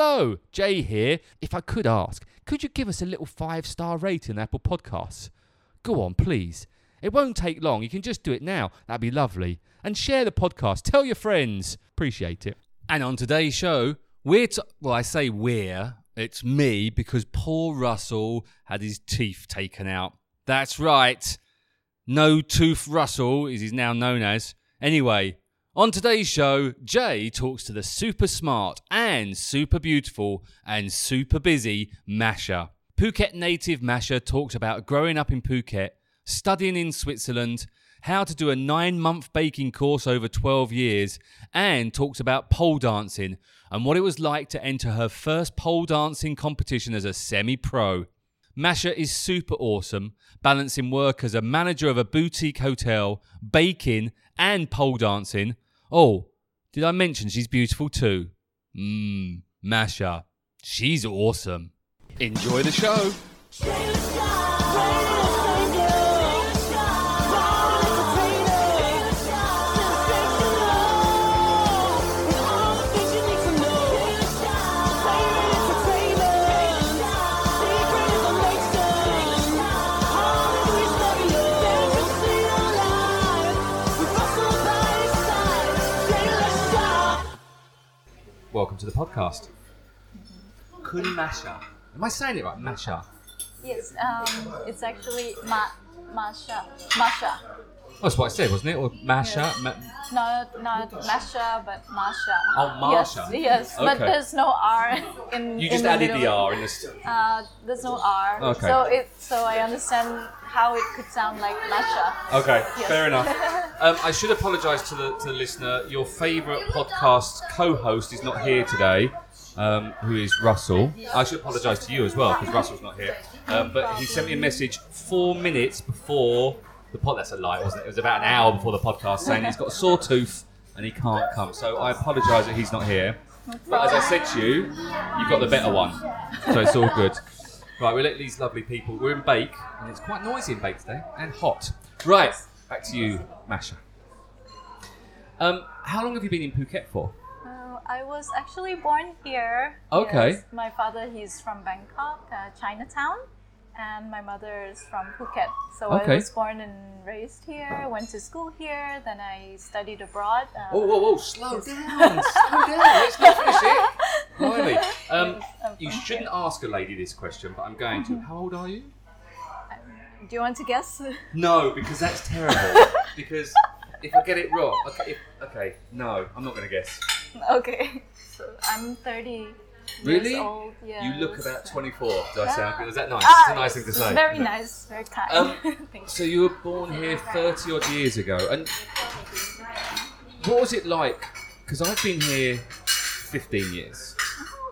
Hello, Jay here. If I could ask, could you give us a little five star rating on Apple Podcasts? Go on, please. It won't take long. You can just do it now. That'd be lovely. And share the podcast. Tell your friends. Appreciate it. And on today's show, we're t- well, I say we're. It's me because poor Russell had his teeth taken out. That's right. No Tooth Russell, as he's now known as. Anyway, on today's show, Jay talks to the super smart and super beautiful and super busy Masha. Phuket native Masha talks about growing up in Phuket, studying in Switzerland, how to do a nine month baking course over 12 years, and talks about pole dancing and what it was like to enter her first pole dancing competition as a semi pro. Masha is super awesome, balancing work as a manager of a boutique hotel, baking, and pole dancing. Oh, did I mention she's beautiful too? Mmm, Masha. She's awesome. Enjoy the show. Welcome to the podcast. Khun Masha. Am I saying it right? Masha. Yes, um, it's actually Ma- Masha. Masha. That's what I said, wasn't it? Or Masha? Yes. Ma- Not not Masha, but Masha. Oh, Masha. Yes, yes, but there's no R in. you in just the added the. R in this. Uh, there's no R. Okay. So it so I understand how it could sound like Masha. Okay, Yes. fair enough. Um, I should apologise to the to the listener. Your favourite podcast co-host is not here today, um, who is Russell. I should apologise to you as well because Russell's not here. Um, but he sent me a message four minutes before the pod. That's a lie, wasn't it? It was about an hour before the podcast saying he's got a sore tooth and he can't come. So I apologise that he's not here. But as I said to you, you've got the better one, so it's all good. Right, we let these lovely people. We're in Bake, and it's quite noisy in Bake today, and hot. Right, back to you, Masha. Um, how long have you been in Phuket for? Uh, I was actually born here. Okay. Yes. My father, he's from Bangkok, uh, Chinatown, and my mother is from Phuket. So Okay. I was born and raised here, went to school here, then I studied abroad. Uh, Oh, whoa, whoa, slow down, slow down. Let's not finish it. Blimey. Um, you shouldn't ask a lady this question, but I'm going to. How old are you? Do you want to guess? No, because that's terrible. because if I get it wrong, okay, if, okay, no, I'm not going to guess. okay. So I'm 30 Really? old. Yes. You look about 24. Do I sound good? Is that nice? Ah, it's a nice thing to say. Very nice, very kind. Um, So you were born here 30 odd years ago, and what was it like? Because I've been here 15 years.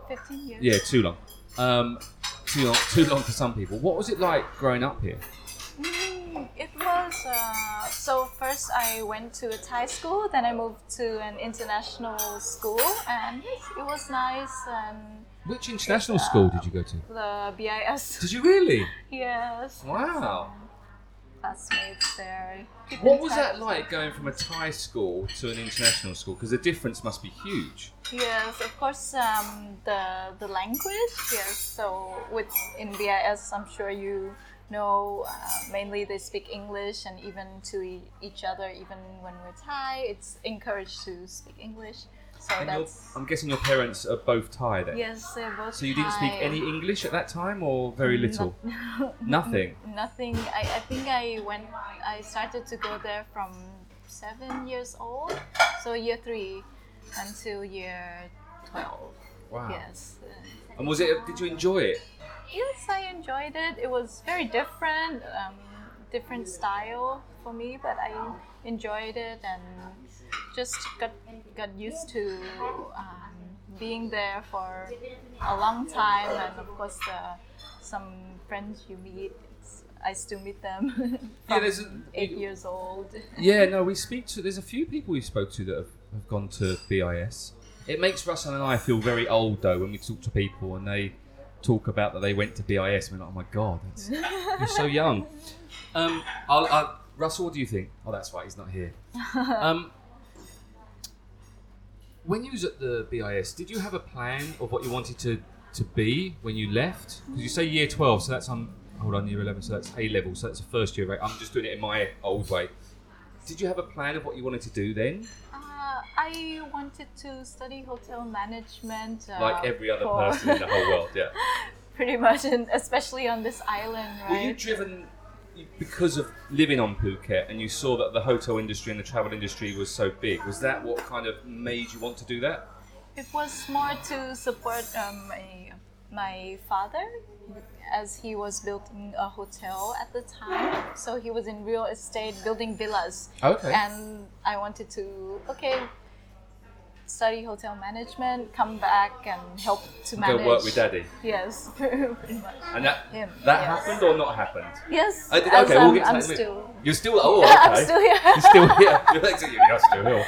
15 years. Yeah, too long. Um, too long, too long for some people. What was it like growing up here? Mm, It was uh, so first I went to a Thai school, then I moved to an international school, and it was nice. And Which international school did you go to? the BIS, Did you really? yes, Wow. classmates there. Keep What was that like going from a Thai school to an international school? Because the difference must be huge. Yes, of course. Um, the the language. Yes. So with in BIS, I'm sure you know. Uh, mainly they speak English, and even to e- each other, even when we're Thai, it's encouraged to speak English. So And your, that's I'm guessing your parents are both Thai then. yes, they're both. So you didn't speak any English at that time, or very little? Nothing. Nothing. I, I think I went. I started to go there from seven years old, so year three until year twelve. Wow. Yes. And was it? Did you enjoy it? Yes, I enjoyed it. It was very different, um, different style for me, but I enjoyed it and just got got used to um, being there for a long time. And of course, the, some friends you meet, it's, I still meet them. Yeah, there's a- eight years old. Yeah, no, we speak to. There's a few people we spoke to that have, have gone to BIS. It makes Russell and I feel very old though when we talk to people and they talk about that they went to BIS. And we're like, oh my god, that's, you're so young. Um, I'll, i Russell, what do you think? Oh, that's right, he's not here. Um, when you was at the BIS, did you have a plan of what you wanted to, to be when you left? Because you say year 12, so that's on, hold on, year 11, so that's A level, so that's the first year, right? I'm just doing it in my old way. Did you have a plan of what you wanted to do then? Uh, I wanted to study hotel management. Uh, Like every other for- person in the whole world, yeah. Pretty much, and especially on this island, right? Were you driven because of living on Phuket and you saw that the hotel industry and the travel industry was so big? Was that what kind of made you want to do that? It was more to support um, my, my father as he was building a hotel at the time. So he was in real estate building villas. Okay. And I wanted to, okay, study hotel management, come back and help to manage. Go work with daddy. Yes, pretty much. And that Him, that yes. happened or not happened? Yes. I did- okay, we'll I'm, get to I'm that in a minute. still. You're still oh okay. I'm still here. You're still here. You're, like, you're still here.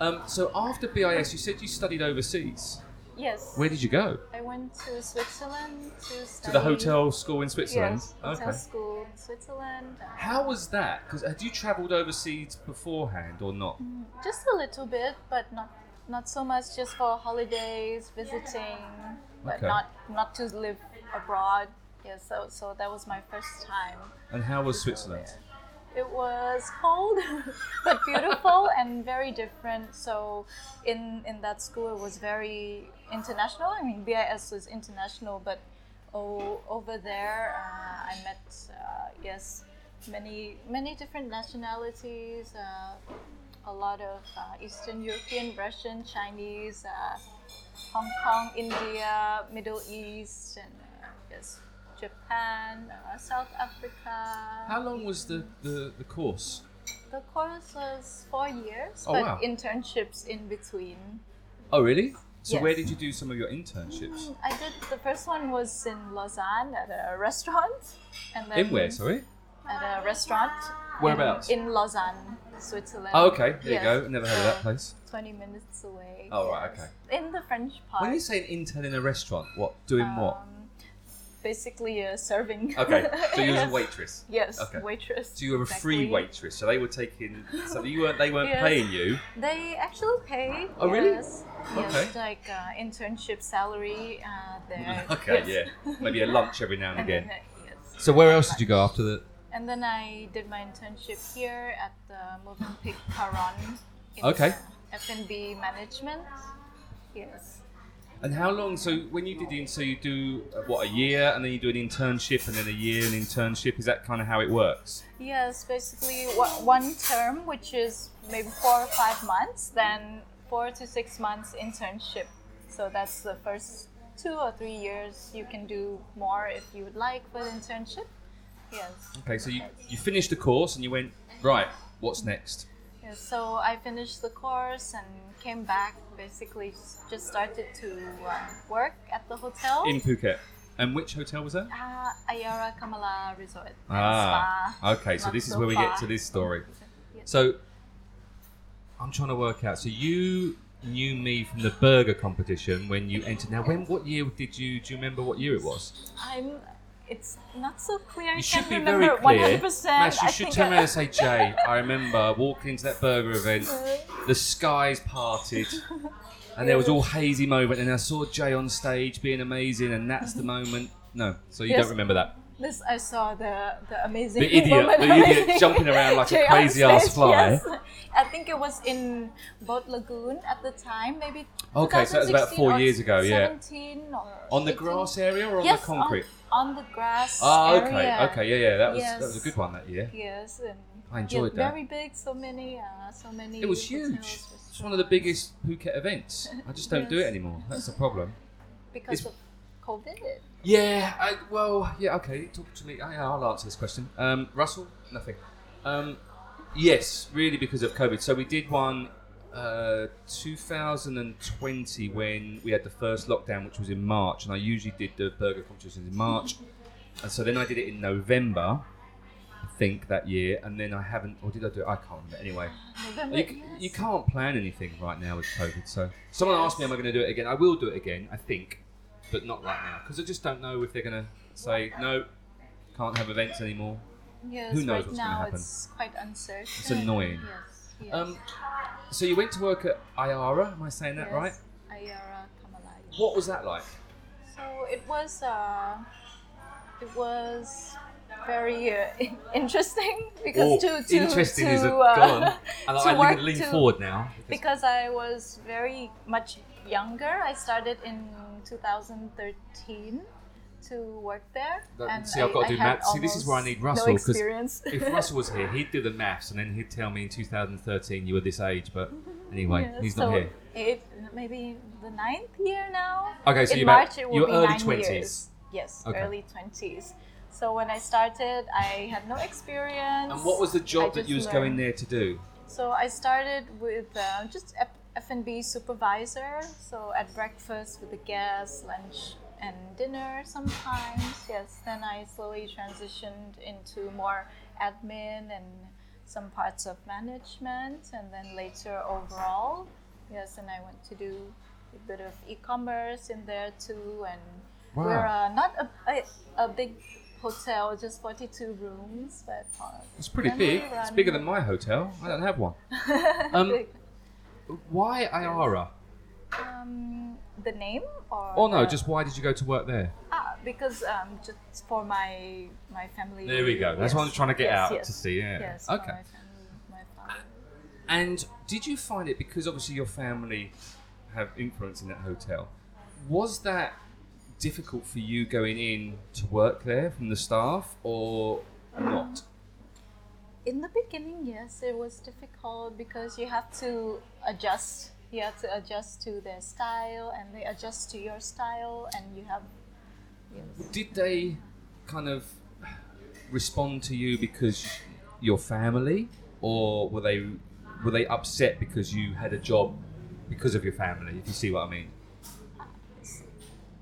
Um, so after BIS, you said you studied overseas. Yes. Where did you go? I went to Switzerland to study. To the hotel school in Switzerland. Yes, hotel okay. school in Switzerland. Uh, How was that? Because had you travelled overseas beforehand or not? Just a little bit, but not not so much. Just for holidays, visiting, but Okay. not not to live abroad. Yeah, so so that was my first time. And how was Switzerland? It was cold, but beautiful and very different. So, in in that school, it was very international. I mean, BIS was international, but oh, over there, uh, I met uh, yes, many many different nationalities. Uh, a lot of uh, Eastern European, Russian, Chinese, uh, Hong Kong, India, Middle East, and uh, yes, Japan, uh, South Africa. How long was the, the, the course? The course was four years, Oh, but wow. internships in between. Oh, really? So Yes. where did you do some of your internships? I did the first one was in Lausanne at a restaurant, and then In where? Sorry. At a restaurant. Whereabouts? In, in Lausanne, Switzerland. Oh, okay. There Yes. you go. Never heard of that place. Twenty minutes away. Oh, right, yes. In the French part. When you say an intern in a restaurant, what doing what? um, Basically, uh, serving. Okay, so you was a waitress. Yes, Okay. waitress. So you were a free waitress. So they were taking. So you weren't. They weren't Yes. paying you. They actually pay. Oh, really? Yes. Yes, Okay. like uh, internship salary. Uh, there. Okay, yes. yeah. Maybe a lunch every now and And again. then, uh, yes. So where else did you go after that? And then I did my internship here at the Movenpick Karon. in, Okay. F&B management. Yes. And how long? So when you did the so you do uh, what a year, and then you do an internship, and then a year an internship. Is that kind of how it works? Yes, basically one one term, which is maybe four or five months, then four to six months internship. So that's the first two or three years. You can do more if you would like for the internship. Yes. Okay, so you you finished the course and you went right. What's next? Yes, so I finished the course and came back. Basically, just started to uh, work at the hotel. In Phuket. And which hotel was that? uh, Ayara Kamala Resort. Ah, Spa. okay. So Not this is so where we get to this story. So I'm trying to work out. So you knew me from the burger competition when you entered. Now, when what year did you? Do you remember what year it was? I'm. It's not so clear. I You can't should be remember very clear. 100%. Max, you I should turn I- around and say, Jay, I remember walking into that burger event, the skies parted, and there was all hazy moment, and I saw Jay on stage being amazing, and that's the moment. No, so you Yes. don't remember that. This I saw the the amazing The idiot- the idiot jumping around like a Jay crazy ass fly. yes. I think it was in Boat Lagoon at the time, maybe. Okay, so that was about four years ago, yeah. 17 or On the 18. grass area or on yes, the concrete? On, on the grass. Oh, okay, area. okay, yeah, yeah. That was Yes. that was a good one that year. Yes, and I enjoyed yeah, that. Very big, so many, uh, so many. It was huge. It's one of the biggest Phuket events. I just don't do it anymore. That's the problem. because it's- of COVID. Yeah, I, well, yeah, okay. Talk to me. I, I'll answer this question. Um, Russell, nothing. Um, yes, really because of COVID. So we did one uh, 2020 when we had the first lockdown, which was in March, and I usually did the burger competitions in March, and so then I did it in November, I think that year, and then I haven't, or did I do it? I can't remember. Anyway, November, you, c- yes. you can't plan anything right now with COVID. So someone asked me, "Am I going to do it again?" I will do it again, I think, but not right now because I just don't know if they're going to say no, can't have events anymore. Yes, who knows right what's gonna now happen? it's quite uncertain. It's annoying. Yes, yes. Um, So you went to work at Ayara. Am I saying that right? Yes, Ayara Kamalaya. What was that like? So it was uh, it was very uh, interesting because to, to Oh, interesting to, is uh, go on. And to I lean, lean to- forward now. because I was very much younger. I started in 2013 to work there. That- and see, I've I- got to do had maths. See, this is where I need Russell, No 'cause experience. if Russell was here, he'd do the maths and then he'd tell me in 2013 you were this age. But anyway, Yeah, he's so not here. Eight, maybe the ninth year now. Okay, so in you're about- March it will you're be early nine 20s. years. Yes, Okay. early twenties. So when I started, I had no experience. And what was the I job that you was going there to do? So I started with uh, just F&B supervisor. So at breakfast with the guests, lunch and dinner sometimes. Yes. Then I slowly transitioned into more admin and some parts of management, and then later overall. Yes, and I went to do a bit of e-commerce in there too, and Wow. we're uh, not a, a, a big hotel, just 42 rooms, but uh, It's pretty big. It's bigger than my hotel. I don't have one. Um, Big. Why Ayara? Um, the name or? Oh no, the- just why did you go to work there? ah, because um, just for my my family. There we go. That's what I was trying to get Yes, out yes. to see. Yeah. Yes. okay. my family, my. And did you find it because obviously your family have influence in that hotel? Was that difficult for you going in to work there from the staff or not? In the beginning, yes, it was difficult because you have to adjust. You have to adjust to their style, and they adjust to your style, and you have. Yes. Did they kind of respond to you because your family, or were they were they upset because you had a job because of your family? If you see what I mean.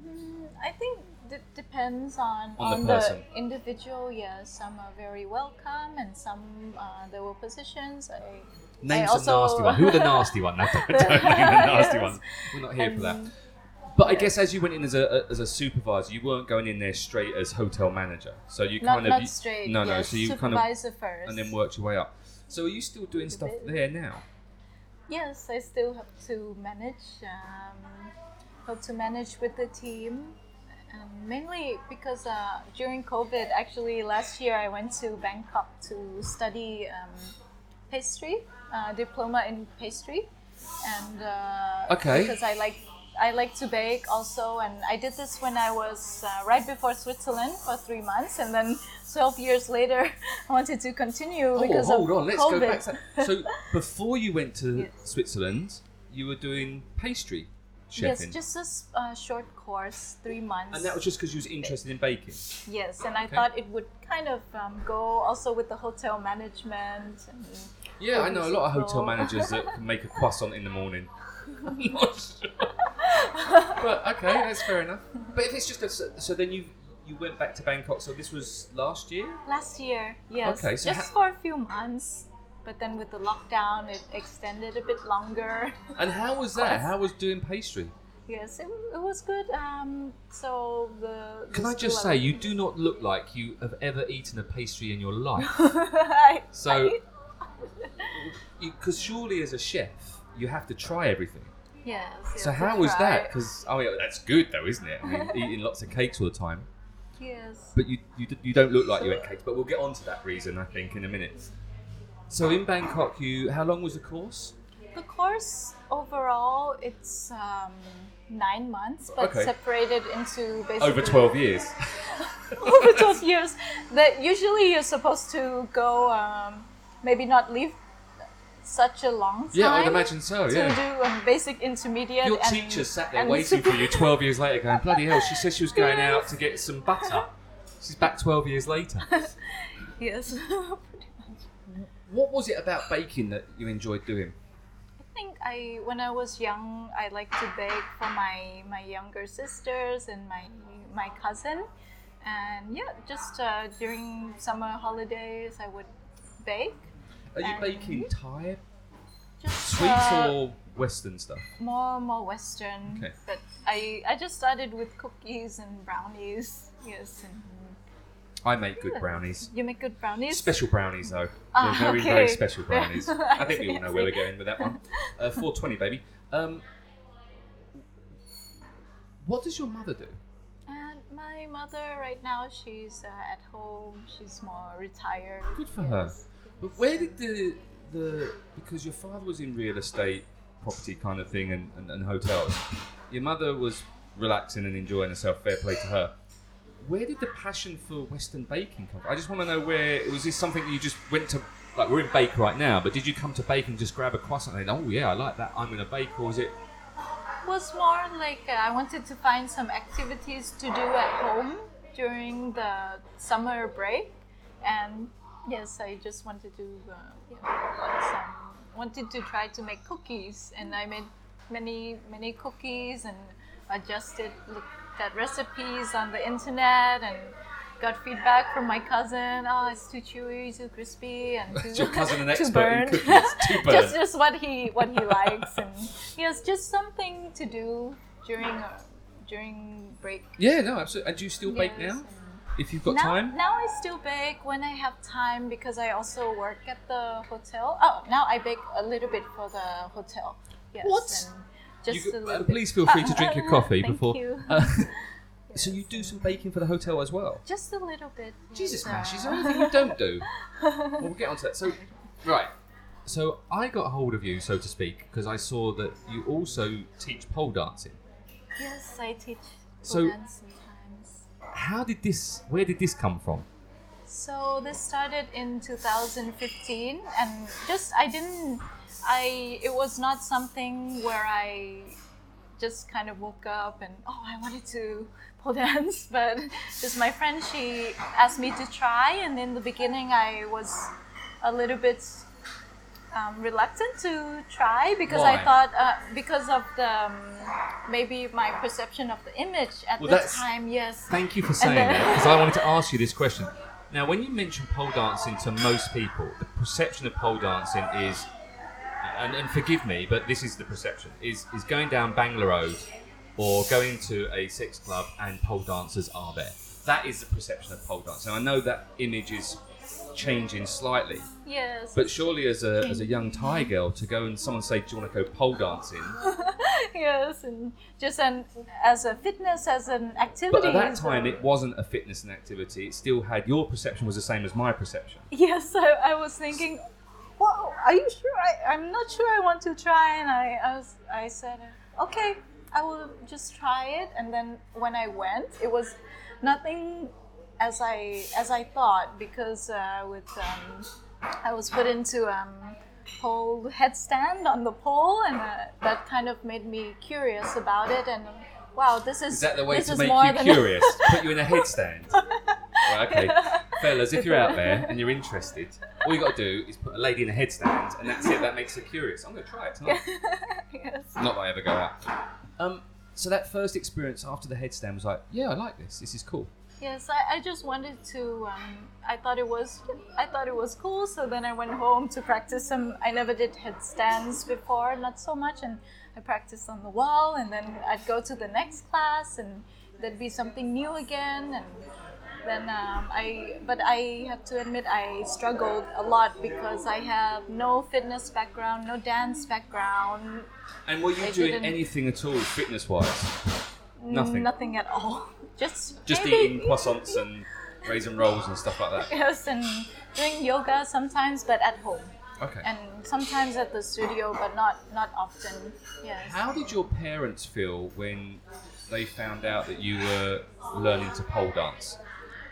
Mm, I think it depends on, On the person. individual. Yes, some are very welcome, and some uh, there were positions. I, Name I some also- nasty one. Who are the nasty one? No, don't, don't name the nasty one. We're not here for that. But I guess as you went in as a as a supervisor, you weren't going in there straight as hotel manager. So you Not kind of not you- straight. No, no. yes, So you kind of supervisor first, and then worked your way up. So are you still doing stuff there now? Yes, I still have to manage. Um, have to manage with the team, and mainly because uh, during COVID, actually last year I went to Bangkok to study um, pastry, uh, diploma in pastry, and uh, Okay. because I like. I like to bake also, and I did this when I was uh, right before Switzerland for three months, and then 12 years later, I wanted to continue because oh, hold of on. Let's COVID. go back. To. So before you went to Yes. Switzerland, you were doing pastry Yes, just a uh, short course, three months. and that was just because you was interested in baking. yes, and I Okay. thought it would kind of um, go also with the hotel management. And, Yeah, I know a lot of hotel managers that can make a croissant in the morning. I'm not sure. but okay, that's fair enough. But if it's just a, so- so then you you went back to Bangkok. So this was last year. last year, yes, Okay, so just ha- for a few months. But then with the lockdown, it extended a bit longer. And how was that? How was doing pastry? yes, it, it was good. Um, so the. Can I just say, you do not look like you have ever eaten a pastry in your life. I- So, I- because surely as a chef, you have to try everything. yes. So how was that? Because oh yeah, that's good though, isn't it? I mean, eating lots of cakes all the time. Yes. But you, you you don't look like you ate cakes. But we'll get on to that reason I think in a minute. So in Bangkok, you how long was the course? The course overall, it's um, nine months, but Okay. separated into basically Over twelve years. over 12 years. That usually you're supposed to go, um, maybe not leave such a long time. yeah, I'd imagine so. To Yeah. do um, basic, intermediate. Your and, teacher sat there waiting for you 12 years later, going, bloody hell, she said she was going out to get some butter. She's back 12 years later. yes. What was it about baking that you enjoyed doing? I think I, when I was young, I liked to bake for my my younger sisters and my my cousin, and yeah, just uh, during summer holidays, I would bake. Are you baking Thai, Just sweets, uh, or Western stuff? more more Western. Okay. But I I just started with cookies and brownies. Yes, and I make good brownies. You make good brownies. Special brownies, though. Ah, They're very, very special brownies. I think we all know where we're going with that one. Uh, 420, baby. Um, what does your mother do? And my mother, right now, she's uh, at home. She's more retired. Good for her. But where did the the because your father was in real estate, property kind of thing, and, and, and hotels. Your mother was relaxing and enjoying herself. Fair play to her. Where did the passion for Western baking come from? I just want to know where was this something that you just went to? Like we're in bake right now, but did you come to bake and just grab a croissant and oh yeah, I like that. I'm gonna bake, or was it? was more like uh, I wanted to find some activities to do at home during the summer break, and yes, I just wanted to uh, yeah, some, wanted to try to make cookies, and I made many many cookies and adjusted looked at recipes on the internet and got feedback from my cousin. Oh, it's too chewy, too crispy, and too your cousin an too expert in cookies? Too just just what he what he likes, and yes, just something to do during uh, during break. Yeah, no, absolutely. And do you still bake Yes, now? If you've got now, time? now I still bake when I have time because I also work at the hotel. Oh, now I bake a little bit for the hotel. Yes, What? Just You a little uh, bit. please feel free to drink your coffee Thank before. you. Uh, so you do some baking for the hotel as well? Just a little bit. Jesus, yes, Mash, is uh, there anything you don't do? well, we'll get onto that. So, right. So I got hold of you, so to speak, because I saw that you also teach pole dancing. Yes, I teach So- pole dance sometimes. How did this? Where did this come from? So this started in 2015, and just I didn't, I it was not something where I just kind of woke up and oh I wanted to pole dance, but just my friend she asked me to try, and in the beginning I was a little bit um, reluctant to try because Why? I thought uh, because of the um, maybe my perception of the image at Well, the time. Yes. Thank you for saying then- that, because I wanted to ask you this question. Now, when you mention pole dancing to most people, the perception of pole dancing is, and, and forgive me, but this is the perception, is, is going down Bangla Road or going to a sex club and pole dancers are there. That is the perception of pole dancing. I know that image is changing slightly, Yes. but surely as a, as a young Thai girl to go and someone say, do you want to go pole dancing? yes, and just an as a fitness as an activity. But at that time, it wasn't a fitness and activity. It still had, your perception was the same as my perception. yes, I, I was thinking, well, are you sure? I, I'm not sure I want to try, and I, I was I said, okay, I will just try it. And then when I went, it was nothing as I as I thought because uh, with um, I was put into um, pole headstand on the pole, and uh, that kind of made me curious about it. And wow, this is Is that the way this to make you curious? Put you in a headstand? Right, okay. Fellas, if you're out there and you're interested, all you got to do is put a lady in a headstand, and that's it. That makes her curious. I'm going to try it tonight. yes. Not that I ever go out. Um, so that first experience after the headstand was like, yeah, I like this. This is cool. Yes, I, I just wanted to. Um, I thought it was. I thought it was cool. So then I went home to practice some. I never did headstands before, not so much, and I practiced on the wall. And then I'd go to the next class, and there'd be something new again. And then um, I. But I have to admit, I struggled a lot because I have no fitness background, no dance background, And were you I doing anything at all fitness wise? Nothing. nothing at all. Just Just maybe- eating croissants and raisin rolls and stuff like that. Yes, and doing yoga sometimes, but at home. Okay. and sometimes at the studio, but not not often. Yes. How did your parents feel when they found out that you were learning to pole dance?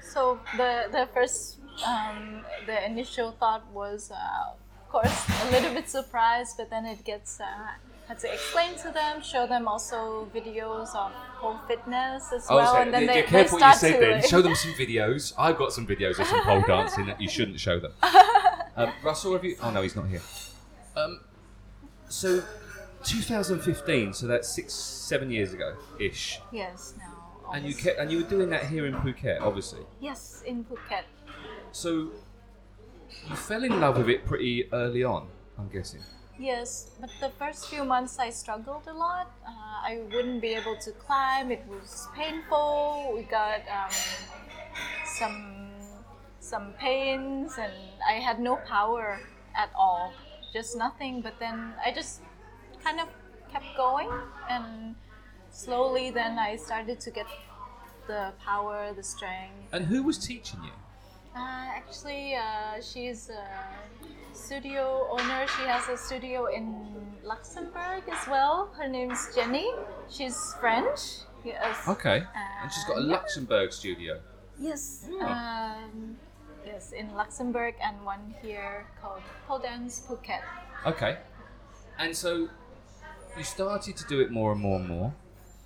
So the the first um, the initial thought was, uh, of course, a little bit surprised, but then it gets. Uh, had to explain to them, show them also videos of pole fitness as well, so and then yeah, they, they careful what you start said to then. Show them some videos. I've got some videos of some pole dancing that you shouldn't show them. Um, Russell, have you? Oh no, he's not here. Um, so, 2015. So that's six, seven years ago, ish. Yes, now. And you kept, and you were doing that here in Phuket, obviously. Yes, in Phuket. So, you fell in love with it pretty early on. I'm guessing. Yes, but the first few months I struggled a lot. Uh, I wouldn't be able to climb. It was painful. We got um, some some pains, and I had no power at all, just nothing. But then I just kind of kept going, and slowly then I started to get the power, the strength. And who was teaching you? Uh, actually, uh, she's a studio owner. She has a studio in Luxembourg as well. Her name's Jenny. She's French. Yes. Okay. And she's got a. Luxembourg studio. Yes. Oh. Um, yes, in Luxembourg and one here called Dance Phuket. Okay. And so you started to do it more and more and more,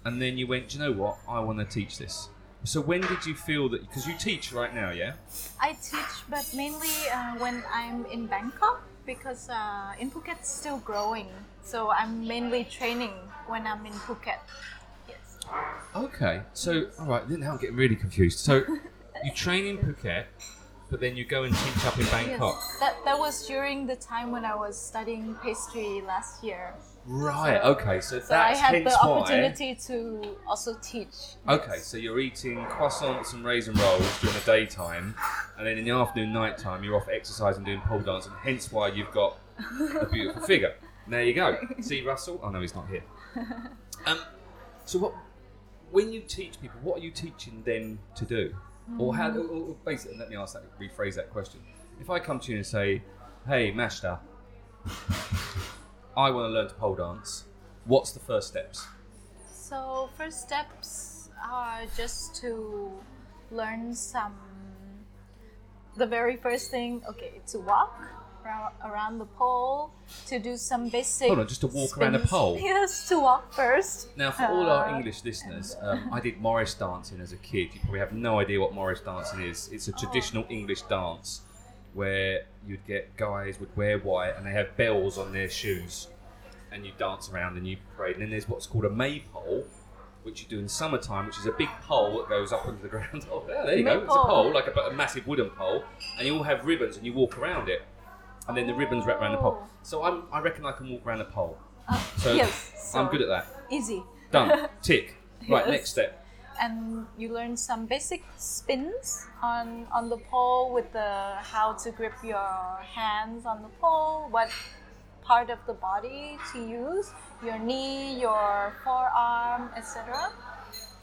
and then you went, you know what? I want to teach this. So when did you feel that? Because you teach right now, yeah. I teach, but mainly uh, when I'm in Bangkok because uh, in Phuket it's still growing. So I'm mainly training when I'm in Phuket. Yes. Okay. So all right. Then now I'm getting really confused. So you train in Phuket, but then you go and teach up in Bangkok. Yes. That, that was during the time when I was studying pastry last year. Right. Okay. So, So I had the why. opportunity to also teach. Okay, so you're eating croissants and raisin rolls during the daytime, and then in the afternoon, night time, you're off exercising, doing pole dance, and hence why you've got a beautiful figure. There you go. See Russell? Oh no, he's not here. Um, so what? When you teach people, what are you teaching them to do, or how? Or, or basically, let me ask that, rephrase that question. If I come to you and say, "Hey, Mashta, I want to learn to pole dance," what's the first steps? So first steps are just to learn some. The very first thing, okay, to walk around, around the pole, to do some basic. Hold on, just to walk around a spins. pole? Yes, to walk first. Now, for all our Uh, English listeners, um, I did Morris dancing as a kid. You probably have no idea what Morris dancing is. It's a traditional English dance where you'd get guys would wear white and they have bells on their shoes, and you dance around and you parade. And then there's what's called a maypole, which you do in summertime, which is a big pole that goes up into the ground. Oh, yeah, there you go. It's a pole, like a, a massive wooden pole, and you all have ribbons and you walk around it, and then the ribbons wrap around the pole. Oh. So I'm, I reckon I can walk around the pole. Uh, So yes, so I'm good at that. Easy. Done. Tick. Right, Yes. next step. And you learn some basic spins on on the pole with the how to grip your hands on the pole what part of the body to use your knee your forearm etc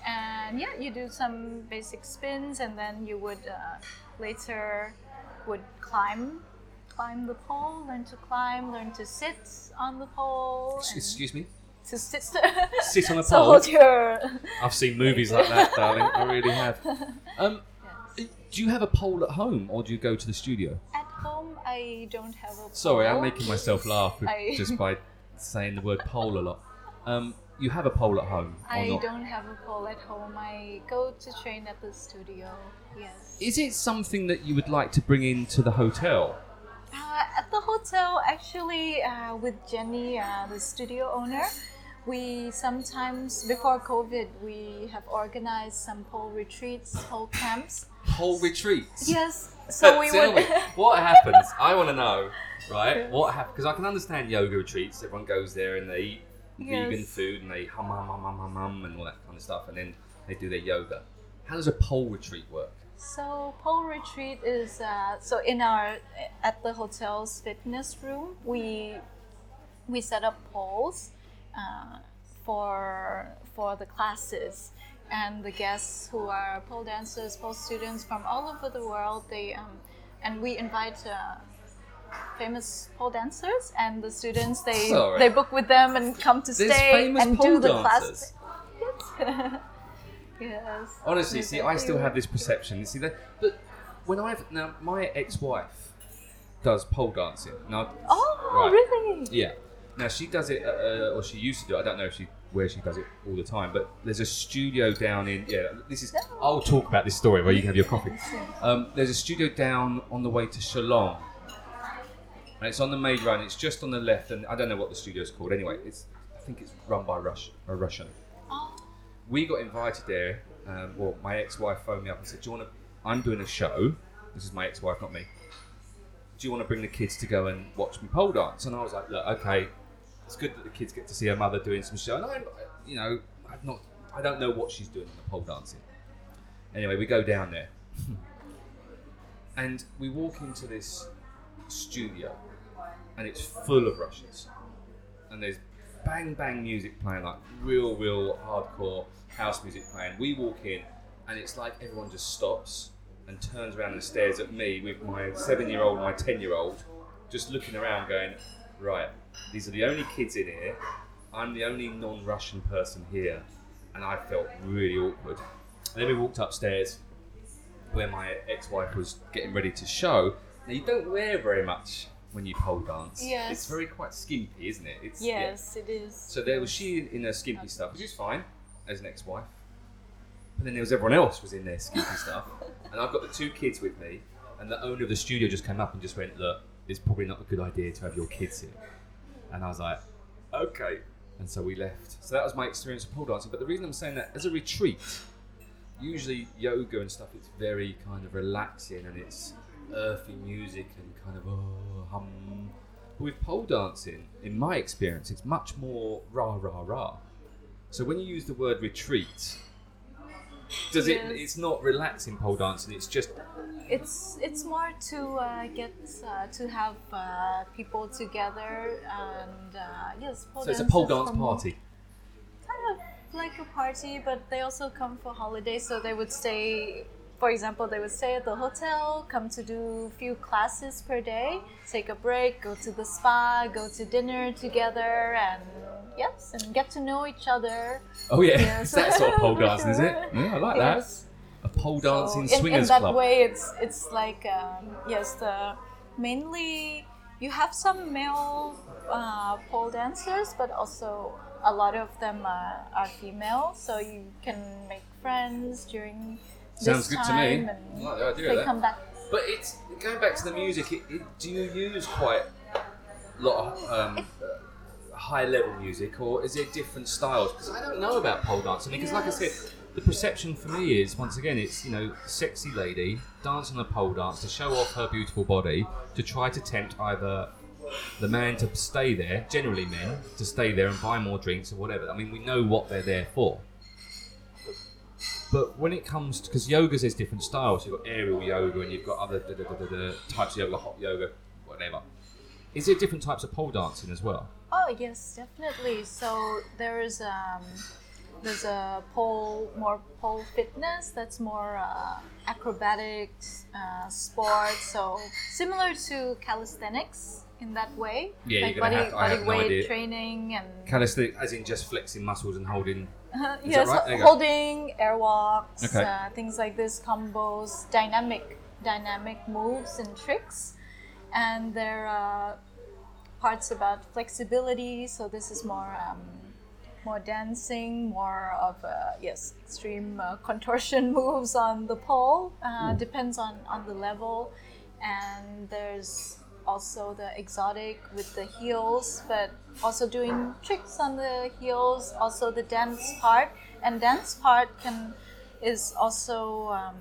and yeah you do some basic spins and then you would uh, later would climb climb the pole learn to climb learn to sit on the pole Excuse me. To sit Sit on a so pole? hold your I've seen movies like that, darling. I really have. Um, yes. do you have a pole at home, or do you go to the studio? At home, I don't have a pole. Sorry, I'm making myself laugh with, I- just by saying the word pole a lot. Um, you have a pole at home, or I not? don't have a pole at home. I go to train at the studio. Yes. Is it something that you would like to bring into the hotel? Uh, at the hotel, actually, uh, with Jenny, uh, the studio owner, we sometimes before COVID we have organized some pole retreats, pole camps. Pole retreats. Yes. So we Tell would. me, what happens? I want to know, right? What happens? Because I can understand yoga retreats. Everyone goes there and they eat vegan food and they hum hum hum hum hum hum and all that kind of stuff, and then they do their yoga. How does a pole retreat work? So pole retreat is uh, so in our at the hotel's fitness room we we set up poles uh, for for the classes and the guests who are pole dancers, pole students from all over the world. They um, and we invite. Uh, famous pole dancers and the students they Sorry. they book with them and come to There's stay and pole do the dancers? class yes Honestly, see, I still have this perception. You see that, but when I've now my ex-wife does pole dancing. Now, oh Right. really yeah, now she does it, uh, or she used to do. it. I don't know if she where she does it all the time, but there's a studio down in yeah. This is I'll talk about this story where you can have your coffee. Um, there's a studio down on the way to Chalong, and it's on the main run. It's just on the left, and I don't know what the studio's called. Anyway, it's I think it's run by Rush, a Russian. we got invited there. Um, well, my ex-wife phoned me up and said, "Do you want to? I'm doing a show. This is my ex-wife, not me. Do you want to bring the kids to go and watch me pole dance?" And I was like, "Look, okay, it's good that the kids get to see her mother doing some show. And I, you know, I've not, I don't know what she's doing in the pole dancing. Anyway, we go down there. And we walk into this studio, and it's full of Russians, and there's bang bang music playing, like real, real hardcore house music playing. We walk in, and it's like everyone just stops and turns around and stares at me with my seven year old my ten year old, just looking around, going, right, these are the only kids in here. I'm the only non Russian person here, and I felt really awkward. And then we walked upstairs where my ex wife was getting ready to show. Now, you don't wear very much when you pole dance. Yes. It's very quite skimpy, isn't it? It's, yeah. Yes, it is. So there was she in her skimpy stuff, which is fine as an ex-wife. But then there was everyone else was in their skimpy stuff, and I've got the two kids with me, and the owner of the studio just came up and just went, "Look, it's probably not a good idea to have your kids here." And I was like, "Okay." And so we left. So that was my experience of pole dancing. But the reason I'm saying that as a retreat, usually yoga and stuff, it's very kind of relaxing and it's earthy music and kind of oh, hum. But with pole dancing, in my experience, it's much more rah rah rah. So when you use the word retreat, does Yes. it? It's not relaxing pole dancing. It's just It's it's more to uh, get uh, to have uh, people together and uh, yes. Pole so it's a pole dance party. kind of like a party, but they also come for holidays. So they would stay, for example, they would stay at the hotel, come to do a few classes per day, take a break, go to the spa, go to dinner together, and yes, and get to know each other. Oh yeah, Yes. it's that sort of pole dancing, is it? Yeah, I like that. Yes. A pole dancing So in, swingers in that club. way, it's it's like um, yes, the mainly you have some male uh, pole dancers, but also a lot of them are, are female, so you can make friends during Sounds this good to me. time, and like the idea they come back. But it's going back to the music. It, it, do you use quite a lot of um, high level music, or is it different styles? Because I don't know about pole dancing. Because, like I said, the perception for me is once again, it's you know, sexy lady dancing a pole dance to show off her beautiful body to try to tempt either the man to stay there, generally men, to stay there and buy more drinks or whatever. I mean, we know what they're there for. But when it comes to because yoga there's different styles. You've got aerial yoga and you've got other da, da, da, types of yoga, hot yoga, whatever. Is there different types of pole dancing as well? Oh yes, definitely. So there's um, there's a pole more pole fitness that's more uh, acrobatics uh, sport. So similar to calisthenics in that way. Yeah, you're like gonna body, have to- I body have no weight idea. training and Calisthenics, as in just flexing muscles and holding. that yes, right? There you go. holding airwalks, Okay. uh, things like this, combos, dynamic dynamic moves and tricks, and there are parts about flexibility. So this is more um, more dancing, more of uh, yes, extreme uh, contortion moves on the pole. Uh, depends on on the level, and there's also the exotic with the heels, but also doing tricks on the heels. Also the dance part, and dance part can is also um,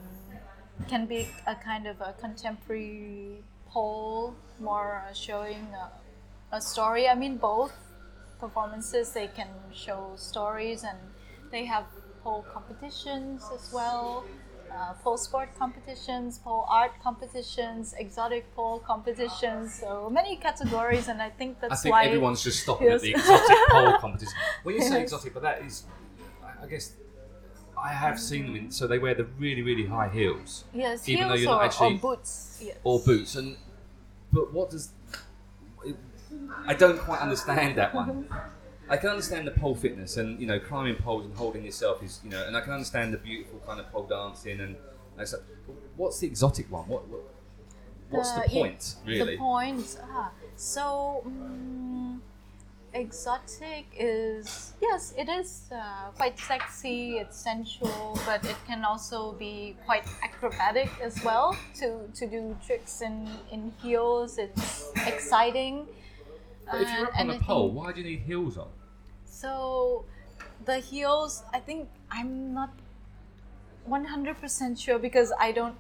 can be a kind of a contemporary pole, more uh, showing a, a story. I mean, both performances they can show stories, and they have pole competitions as well. Uh, pole sport competitions, pole art competitions, exotic pole competitions, so many categories, and I think that's I think why everyone's just stopping at the exotic pole competition. When you say Yes. exotic, but that is, I guess, I have seen them in. So they wear the really, really high heels yes, even though heels you're not or, actually- or boots. Yes. or boots, and but what does? I don't quite understand that one. I can understand the pole fitness and you know climbing poles and holding yourself is you know, and I can understand the beautiful kind of pole dancing and. What's the exotic one? What, what what's the, The- yeah, point really? The point. Ah, so mm, exotic is yes, it is uh, quite sexy. It's sensual, but it can also be quite acrobatic as well. To to do tricks in in heels, it's exciting. But if you're up on a pole, why do you need heels on? so the heels, I think I'm not 100% sure because I don't.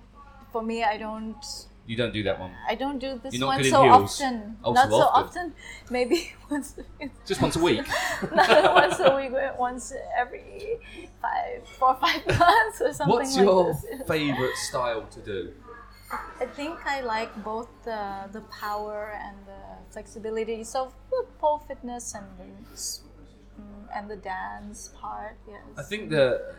For me, I don't. You don't do that one. I don't do this one so often. Oh, not so often. often. Maybe once. Just once a week. not once a week. Once every five, four, or five months or something What's like your this. favourite style to do? I think I like both the the power and the flexibility. So pole fitness and the mm, and the dance part. Yes. I think that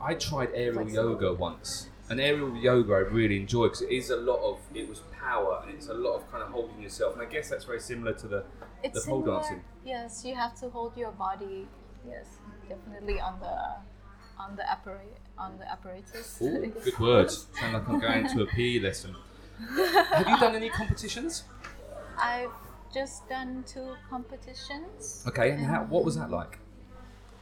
I tried aerial yoga once, and aerial yoga I really enjoy because it is a lot of it was power and it's a lot of kind of holding yourself, and I guess that's very similar to the it's the pole similar. dancing. Yes, you have to hold your body. Yes, definitely on the on the apparat on the apparatus. Ooh, good words. Sound like I'm going to a PE lesson. Have you done any competitions? I've just done two competitions. Okay, and how, what was that um, like?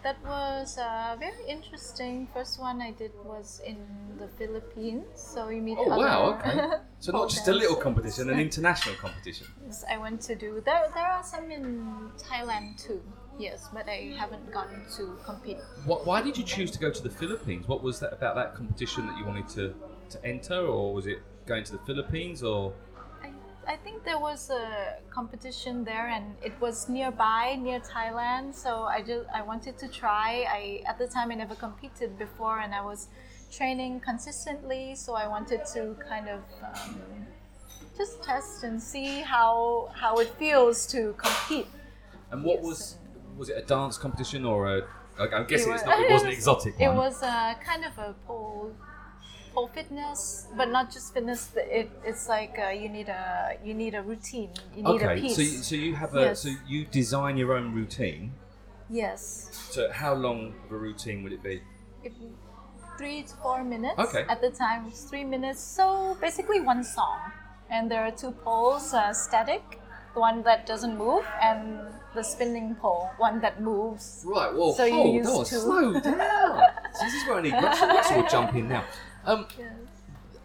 That was uh, very interesting. First one I did was in the Philippines, so you meet Oh wow, okay. So not just a little competition, an international competition. Yes, I went to do there. There are some in Thailand too. Yes, but I haven't gotten to compete. What, why did you choose to go to the Philippines? What was that about that competition that you wanted to, to enter, or was it going to the Philippines, or I, think there was a competition there, and it was nearby, near Thailand. So I just I wanted to try. I at the time I never competed before, and I was training consistently. So I wanted to kind of um, just test and see how how it feels to compete. and what was was it a dance competition or a? like, I'm guessing It it's was- not. It wasn't exotic one. It was uh, kind of a pole pole fitness, but not just fitness. It, it's like uh, you need a you need a routine. You need a Okay, piece. so you, so you have a Yes. so you design your own routine. yes. So how long of a routine would it be? It, three to four minutes. Okay. At the time, it was three minutes. So basically, one song, and there are two poles: uh, static, the one that doesn't move, and the spinning pole, one that moves. Right. Well, So you hold on, slow down. so this is where I need Russell. Russell will jump in now. Um, Yes.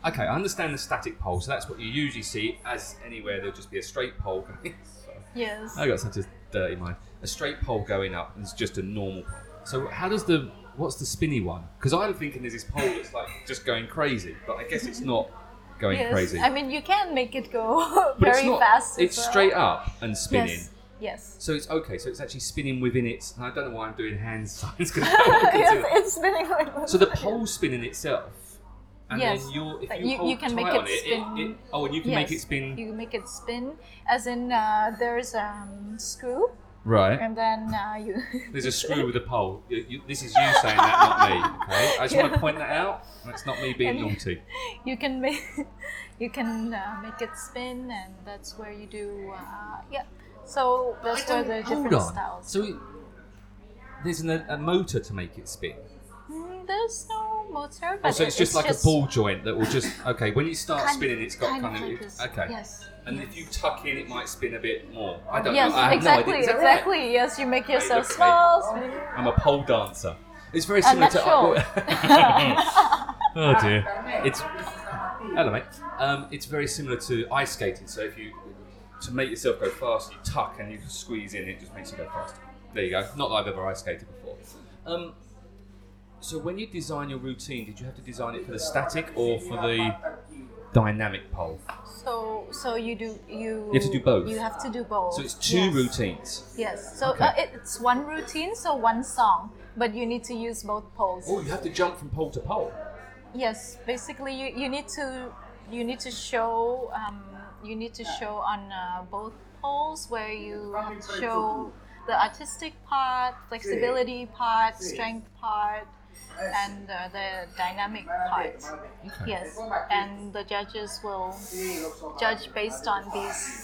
okay, I understand the static pole. So that's what you usually see. As anywhere, there'll just be a straight pole going. Sorry. Yes. I got such a dirty mind. A straight pole going up is just a normal pole. So how does the what's the spinny one? Because I'm thinking there's this pole that's like just going crazy, but I guess it's not going Yes. crazy. I mean, you can make it go very it's not, fast. as It's well. straight up and spinning. Yes. Yes. So it's okay. So it's actually spinning within its. and I don't know why I'm doing hand signs. yes, it's spinning like so the pole's spinning itself, and Yes. then you're if you, you- hold you can tight make it on it, spin. it, oh, and you can make it Yes, spin. You make it spin, as in uh, there's a um, screw, Right. and then uh, you. There's a screw with a pole. You, you, this is you saying that, not me. Okay. I just want to point that out. That's not me being And- naughty. you can make you can uh, make it spin, and that's where you do uh, yeah. So that's where the Hold different on. styles. So it, there's an, a motor to make it spin. Mm, there's no motor, Oh, so it- it's just like a ball joint that will just okay. When you start kind- spinning, it's got kind kind, of of, like okay. Yes. And if you tuck in, it might spin a bit more. I don't Yes, know. I exactly, no idea. Is that right? exactly. Yes, you make yourself look at me. small. spin. I'm a pole dancer. It's very similar to. natural. oh dear. It's hello, mate. Um, it's very similar to ice skating. So if you to make yourself go fast, you tuck and you squeeze in. It just makes you go faster. There you go. Not that I've ever ice skated before. Um, so when you design your routine, did you have to design it for the static or for the dynamic pole? So, so you do you. You have to do both? You have to do both. So it's two yes. routines. Yes. So Okay. uh, it, it's one routine, so one song, but you need to use both poles. Oh, you have to jump from pole to pole. Yes. Basically, you, you need to you need to show um, you need to show on uh, both poles where you have to show the artistic part, flexibility part, strength part, and uh, the dynamic part. Yes, and the judges will judge based on these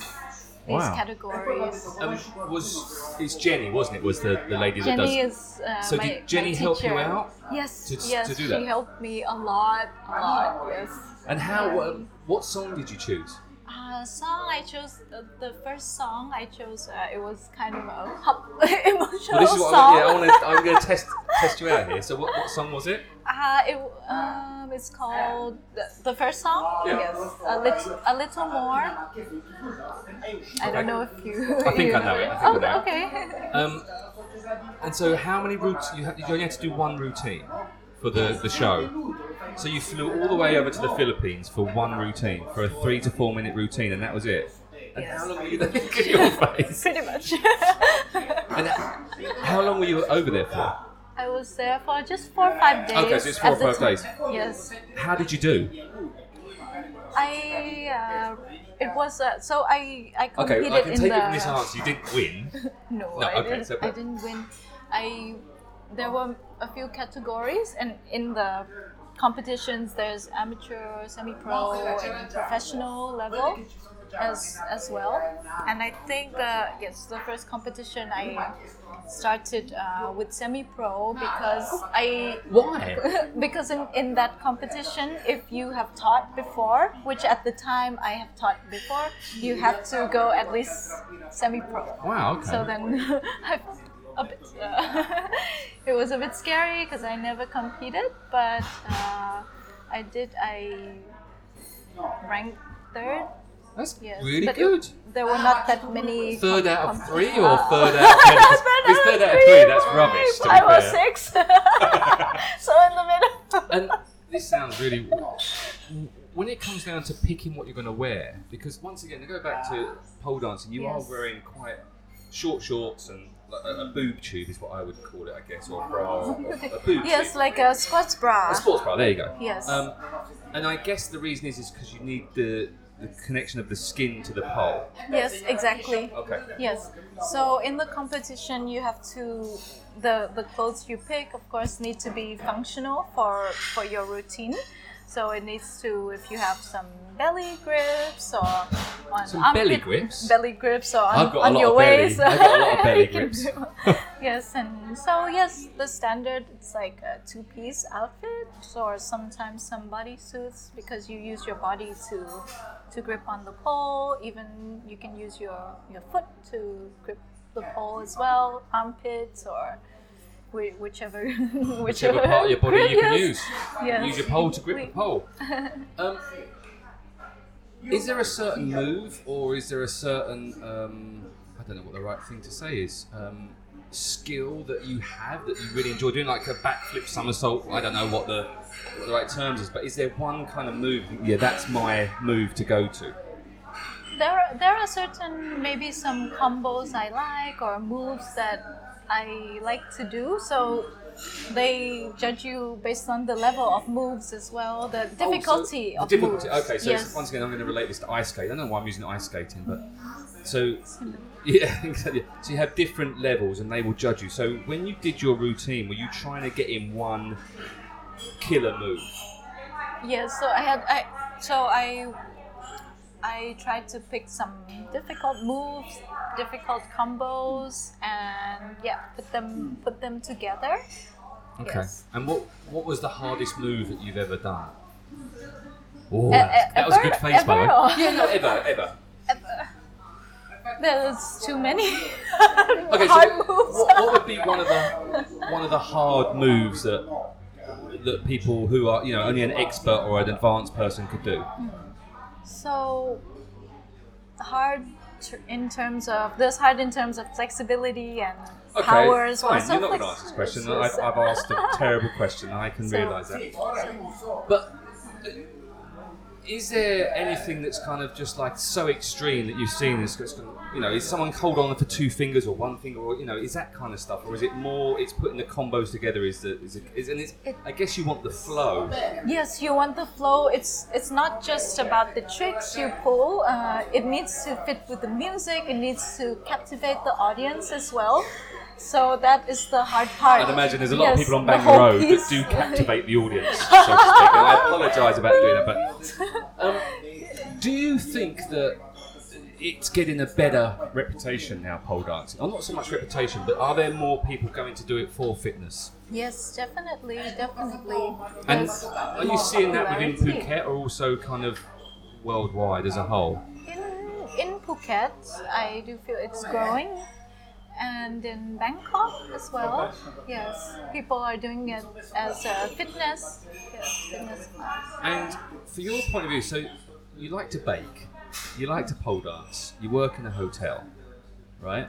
these Wow. categories. Um, was it's Jenny, wasn't it? Was the, the lady that Jenny does? is uh, So my, did Jenny my help you out Yes, to- to yes, do she helped me a lot, a lot. Yes. And how? Um, what song did you choose? Uh, song I chose the, the first song I chose. Uh, it was kind of a pop emotional Well, this is what song. I, yeah, I want to. I'm going to test test you out here. So what, what song was it? Uh, it, um, it's called the, the first song. Yeah. Yes, a little, a little more. I don't know if you. I think you I know it, I think I oh, know it. okay. Um, and so how many routes you had? You only had to do one routine for the the show. So you flew all the way over to the Philippines for one routine, for a three to four minute routine, and that was it. And Yes. how long were you there? Look at your face. Pretty much. And how long were you over there for? I was there for just four or five days. Okay, so it's four or five days. Yes. How did you do? I uh, it was uh, so I I Okay, competed I can in take the it from this answer. You didn't win. no, No, I, okay, didn't, so- I didn't win. I there were a few categories, and in the competitions, there's amateur, semi-pro, and professional level as as well. And I think uh, yes, the first competition I started uh, with semi-pro because I Why? because in, in that competition, if you have taught before, which at the time I have taught before, you have to go at least semi-pro. Wow. Okay. So then I a bit. Uh, it was a bit scary because I never competed, but uh, I did. I ranked third. That's Yes, really but it- good. There were not that many. Third out of three or third out of ten? It's third out of three. That's rubbish. To be I was six. so in the middle. And this sounds really. When it comes down to picking what you're going to wear, because once again, to go back to pole dancing, you are wearing quite short shorts and like a, a boob tube is what I would call it, I guess, or a bra, or a boob Yes, tube. like a sports bra. A sports bra. There you go. Yes. Um, and I guess the reason is is because you need the the connection of the skin to the pole. Yes, exactly. Okay. Yes. So in the competition, you have to the the clothes you pick, of course, need to be functional for for your routine. So it needs to, if you have some belly grips or on Some armpit- belly grips? belly grips or on, I've got a on your waist. I've got a lot of belly grips. yes, and so yes, the standard it's like a two-piece outfit, or sometimes some body suits because you use your body to to grip on the pole. Even you can use your your foot to grip the pole as well, armpits or whi- whichever Whichever part of your body you can use. Yes. Use your pole to grip the pole. Um, is there a certain move, or is there a certain um, I don't know what the right thing to say is um, skill that you have that you really enjoy doing, like a backflip somersault? I don't know what the what the right terms is, but is there one kind of move? that, Yeah, that's my move to go to. there are, there are certain maybe some combos I like or moves that I like to do. So they judge you based on the level of moves as well, the difficulty Oh, so of the difficulty. moves. Okay, so yes. once again, I'm going to relate this to ice skating. I don't know why I'm using ice skating, but so yeah, exactly. So you have different levels, and they will judge you. So when you did your routine, were you trying to get in one killer move? Yes, so I had I so I I tried to pick some difficult moves, difficult combos, and yeah, put them put them together. Okay. Yes. And what what was the hardest move that you've ever done? Oh, E- that's- that was a good face, by the way. ever Yeah, no, ever, ever. ever. There's too many Okay, so hard what, moves. what, what would be one of the one of the hard moves that that people who are you know only an expert or an advanced person could do? Hmm. So hard in terms of this hard in terms of flexibility and Okay, power as well. fine. You're not going to answer this question. I've, I've asked a terrible question. I can So- realise that. But uh, is there anything that's kind of just like so extreme that you've seen? This, you know, is someone hold on for two fingers or one finger, or you know, is that kind of stuff, or is it more? It's putting the combos together. Is the is it? Is, and it's, I guess you want the flow. Yes, you want the flow. It's it's not just about the tricks you pull. Uh, it needs to fit with the music. It needs to captivate the audience as well. So that is the hard part. I'd imagine there's a lot of people on Bangla Road that do captivate the audience, so to speak. And I apologise about doing that, but um, do you think that it's getting a better reputation now, pole dancing? Or not so much reputation, but are there more people going to do it for fitness? Yes, definitely, definitely. And There's are you seeing that within popularity. Phuket or also kind of worldwide as a whole? In in Phuket, I do feel it's growing, and in Bangkok as well. Yes, people are doing it as a fitness, yes, fitness class. And for your point of view, so you like to bake, you like to pole dance, you work in a hotel, right?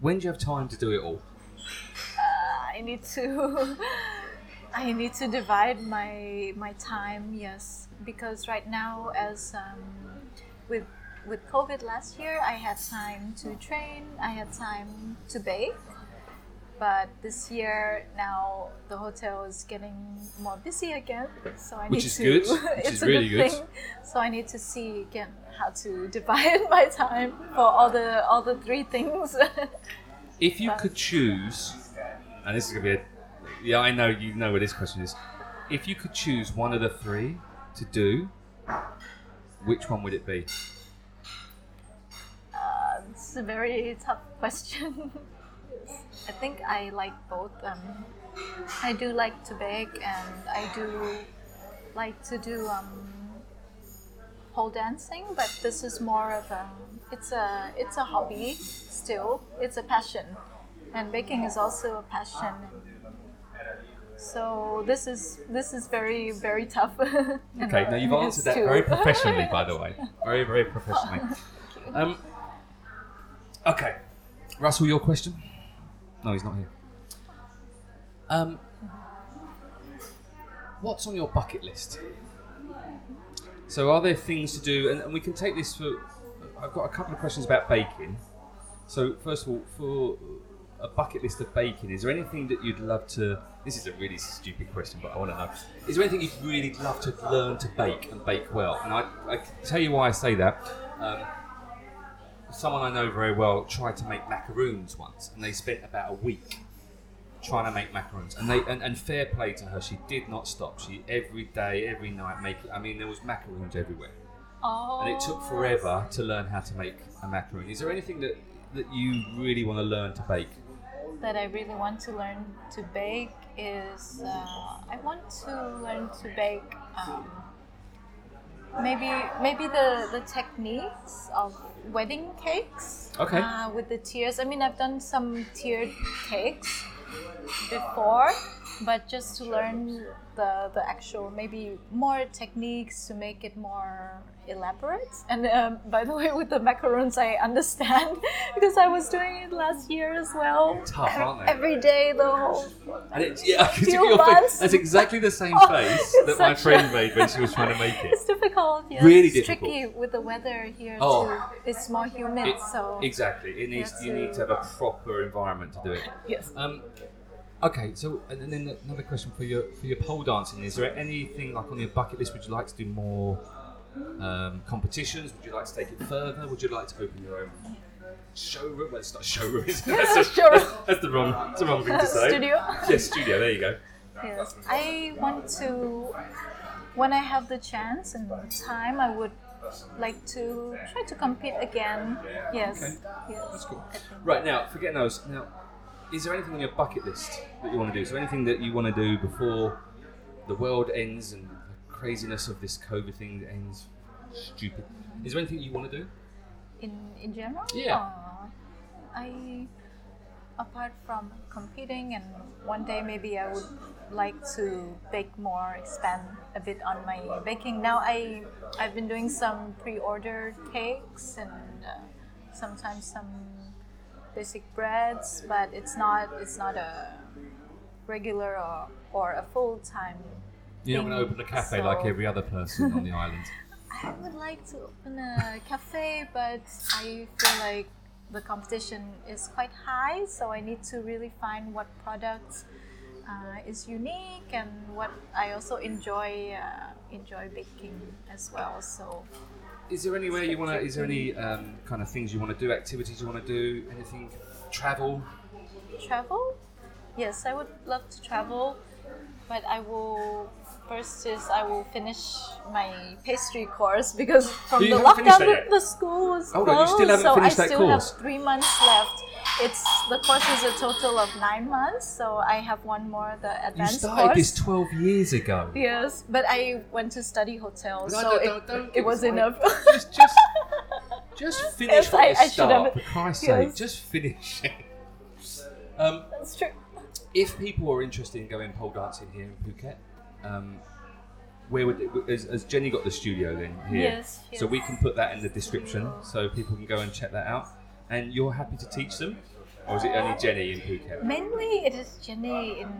When do you have time to do it all? I need to. I need to divide my my time. Yes, because right now, as um, with with COVID last year, I had time to train. I had time to bake. But this year now the hotel is getting more busy again, so I Which need is to. good, which it's is a really good, good. thing. So I need to see again how to divide my time for all the all the three things. If you But- could choose, and this is gonna be a, yeah, I know you know where this question is. If you could choose one of the three to do, which one would it be? Uh, it's a very tough question. I think I like both. Um, I do like to bake, and I do like to do um, pole dancing. But this is more of a it's a it's a hobby still. It's a passion, and baking is also a passion. So this is this is very very tough. Okay, now you've answered that very professionally, by the way. Very, very professionally. Um, okay, Russell, your question? No, he's not here. Um, what's on your bucket list? So, are there things to do? And, and we can take this for. I've got a couple of questions about baking. So, first of all, for a bucket list of baking, is there anything that you'd love to? This is a really stupid question, but I want to know. Is there anything you'd really love to learn to bake and bake well? And I, I can tell you why I say that. Um, someone I know very well tried to make macaroons once, and they spent about a week trying to make macaroons. And they and, and fair play to her, she did not stop. She every day, every night make. I mean, there was macaroons everywhere, Oh. and it took forever to learn how to make a macaroon. Is there anything that that you really want to learn to bake? that I really want to learn to bake is uh, I want to learn to bake um, maybe maybe the, the techniques of wedding cakes Okay. uh, with the tiers. I mean I've done some tiered cakes before, but just to learn the, the actual maybe more techniques to make it more elaborate. And um, by the way, with the macarons, I understand because I was doing it last year as well. Tough, aren't they? Every day, the whole. And it's, yeah, I Few your face. months. That's exactly the same Oh, face that my friend a- made when she was trying to make it. It's difficult. Yes. Really it's difficult. tricky with the weather here Oh. too. It's more humid, It- so Exactly. It needs Yes, you need to have a proper environment to do it. yes. Um, okay, so and then another question for your for your pole dancing. Is there anything like on your bucket list? Would you like to do more um, competitions? Would you like to take it further? Would you like to open your own showroom? Well, it's not showroom. Is it? That's, the- Showroom. that's the wrong that's the wrong thing to say. Studio. Yes, studio. There you go. Yes, I want to. When I have the chance and time, I would like to try to compete again. Yes. Okay. Yes. That's cool. Right now, forget those. Now, is there anything on your bucket list that you want to do? So anything that you want to do before the world ends and the craziness of this COVID thing ends? Stupid. Is there anything you want to do? In in general. Yeah. uh, I, apart from competing, and one day maybe I would like to bake more, expand a bit on my baking. Now I I've been doing some pre-order cakes and uh, sometimes some basic breads, but it's not it's not a regular or, or a full time. You're not going to open a cafe like every other person on the island. I would like to open a cafe, but I feel like the competition is quite high, so I need to really find what products uh, is unique and what I also enjoy uh, enjoy baking as well. So Is there anywhere you want to? Is there any um, kind of things you want to do? Activities you want to do? Anything? Travel? travel, yes, I would love to travel, but I will. First is I will finish my pastry course because from the lockdown the school was Hold on, you closed, still haven't so I still course? have three months left. It's the course is a total of nine months, so I have one more the advanced course. You advanced started course. this 12 years ago. Yes, but I went to study hotel, No, so don't- it, don't- don't it was like- enough. Just, just, just finish Yes, what I- you I start. have- For Christ's yes. sake, just finish. um, That's true. if people are interested in going pole dancing here in Phuket, um, where would it, has, has Jenny got the studio then here? Yes, So we can put that in the description so people can go and check that out. And you're happy to teach them, or is it only Jenny in Phuket? Mainly, it is Jenny in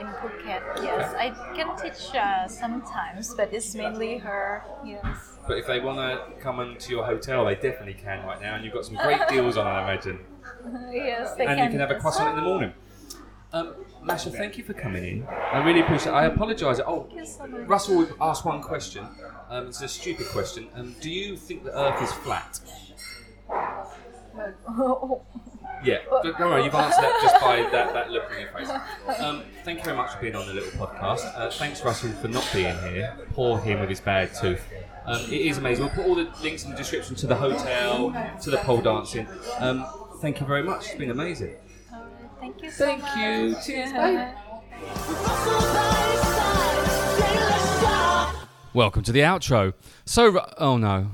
in Phuket. Yes, I can teach uh, sometimes, but it's mainly her. Yes. But if they want to come into your hotel, they definitely can right now. And you've got some great deals on, I imagine. yes, they and can. And you can have a croissant in the morning. Um, Masha, thank you for coming in. I really appreciate. it. I apologise. Oh, so. Russell asked one question. Um, it's a stupid question. Um, do you think the Earth is flat? Yeah, don't don't worry, you've answered that just by that, that look on your face. Um, thank you very much for being on the little podcast. Uh, thanks, Russell, for not being here. Poor him with his bad tooth. Um, it is amazing. We'll put all the links in the description to the hotel, to the pole dancing. Um, thank you very much. It's been amazing. Alright, Thank you so Thank much. you. Cheers, Yeah. Welcome to the outro. So, oh no.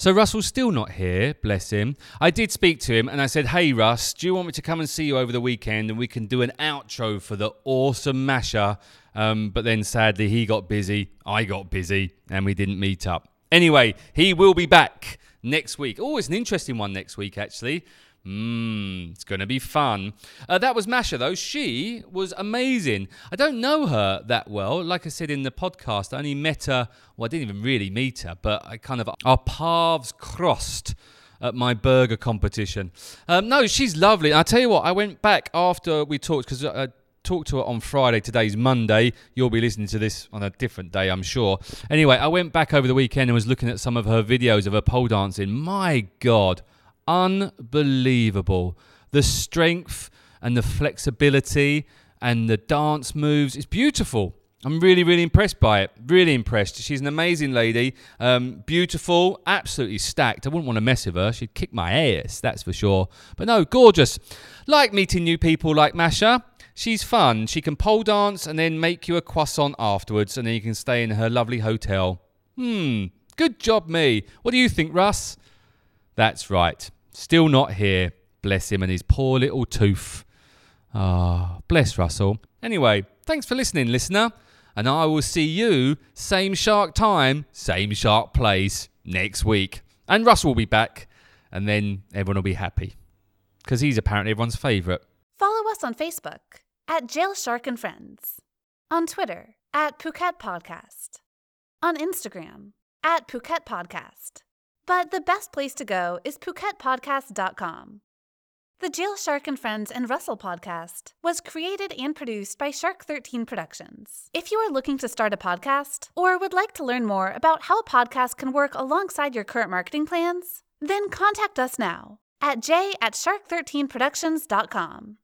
So Russell's still not here, bless him. I did speak to him and I said, "Hey Russ, do you want me to come and see you over the weekend and we can do an outro for the awesome Masha?" Um, but then sadly he got busy, I got busy, and we didn't meet up. Anyway, he will be back next week. Oh, it's an interesting one next week actually. Mmm, it's going to be fun. Uh, that was Masha, though. She was amazing. I don't know her that well. Like I said in the podcast, I only met her, well, I didn't even really meet her, but I kind of, our paths crossed at my burger competition. Um, no, she's lovely. I tell you what, I went back after we talked, because I talked to her on Friday. Today's Monday. You'll be listening to this on a different day, I'm sure. Anyway, I went back over the weekend and was looking at some of her videos of her pole dancing. My God unbelievable. The strength and the flexibility and the dance moves. It's beautiful. I'm really, really impressed by it. Really impressed. She's an amazing lady. Um, beautiful, absolutely stacked. I wouldn't want to mess with her. She'd kick my ass, that's for sure. But no, gorgeous. Like meeting new people like Masha. She's fun. She can pole dance and then make you a croissant afterwards, and then you can stay in her lovely hotel. Hmm, good job, me. What do you think, Russ? That's right. Still not here. Bless him and his poor little tooth. Ah, bless Russell. Anyway, thanks for listening, listener. And I will see you, same shark time, same shark place, next week. And Russell will be back, and then everyone will be happy. Because he's apparently everyone's favourite. Follow us on Facebook at Jail Shark and Friends, on Twitter at Phuket Podcast, on Instagram at Phuket Podcast. But the best place to go is PhuketPodcast.com. The Jail Shark and Friends and Russell podcast was created and produced by Shark 13 Productions. If you are looking to start a podcast or would like to learn more about how a podcast can work alongside your current marketing plans, then contact us now at j at shark13productions.com.